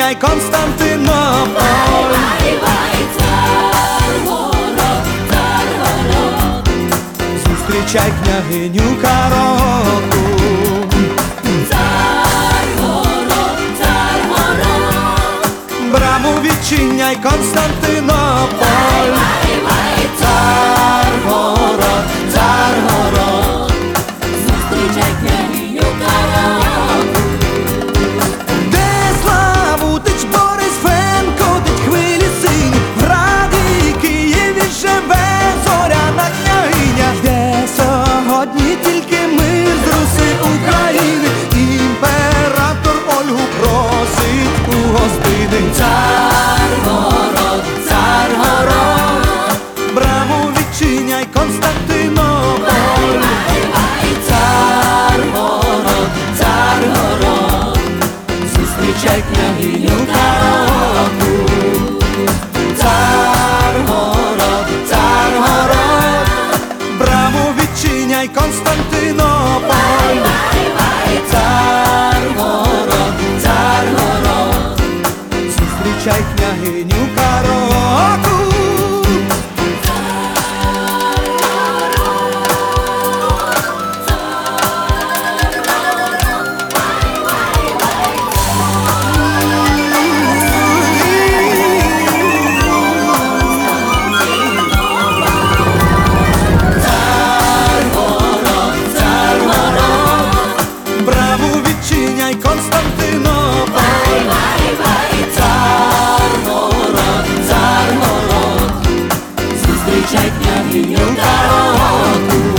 Константинополь. Зустрічай княгиню Кароту. Браму відчиняй Константинополь. Відчиняй Константинополь Цар город, цар город. Зустрічай княгиню Кароту Цар город, цар город. Браму відчиняй Константинополь Цар город, цар город. Зустрічай княгиню baiknya di karoku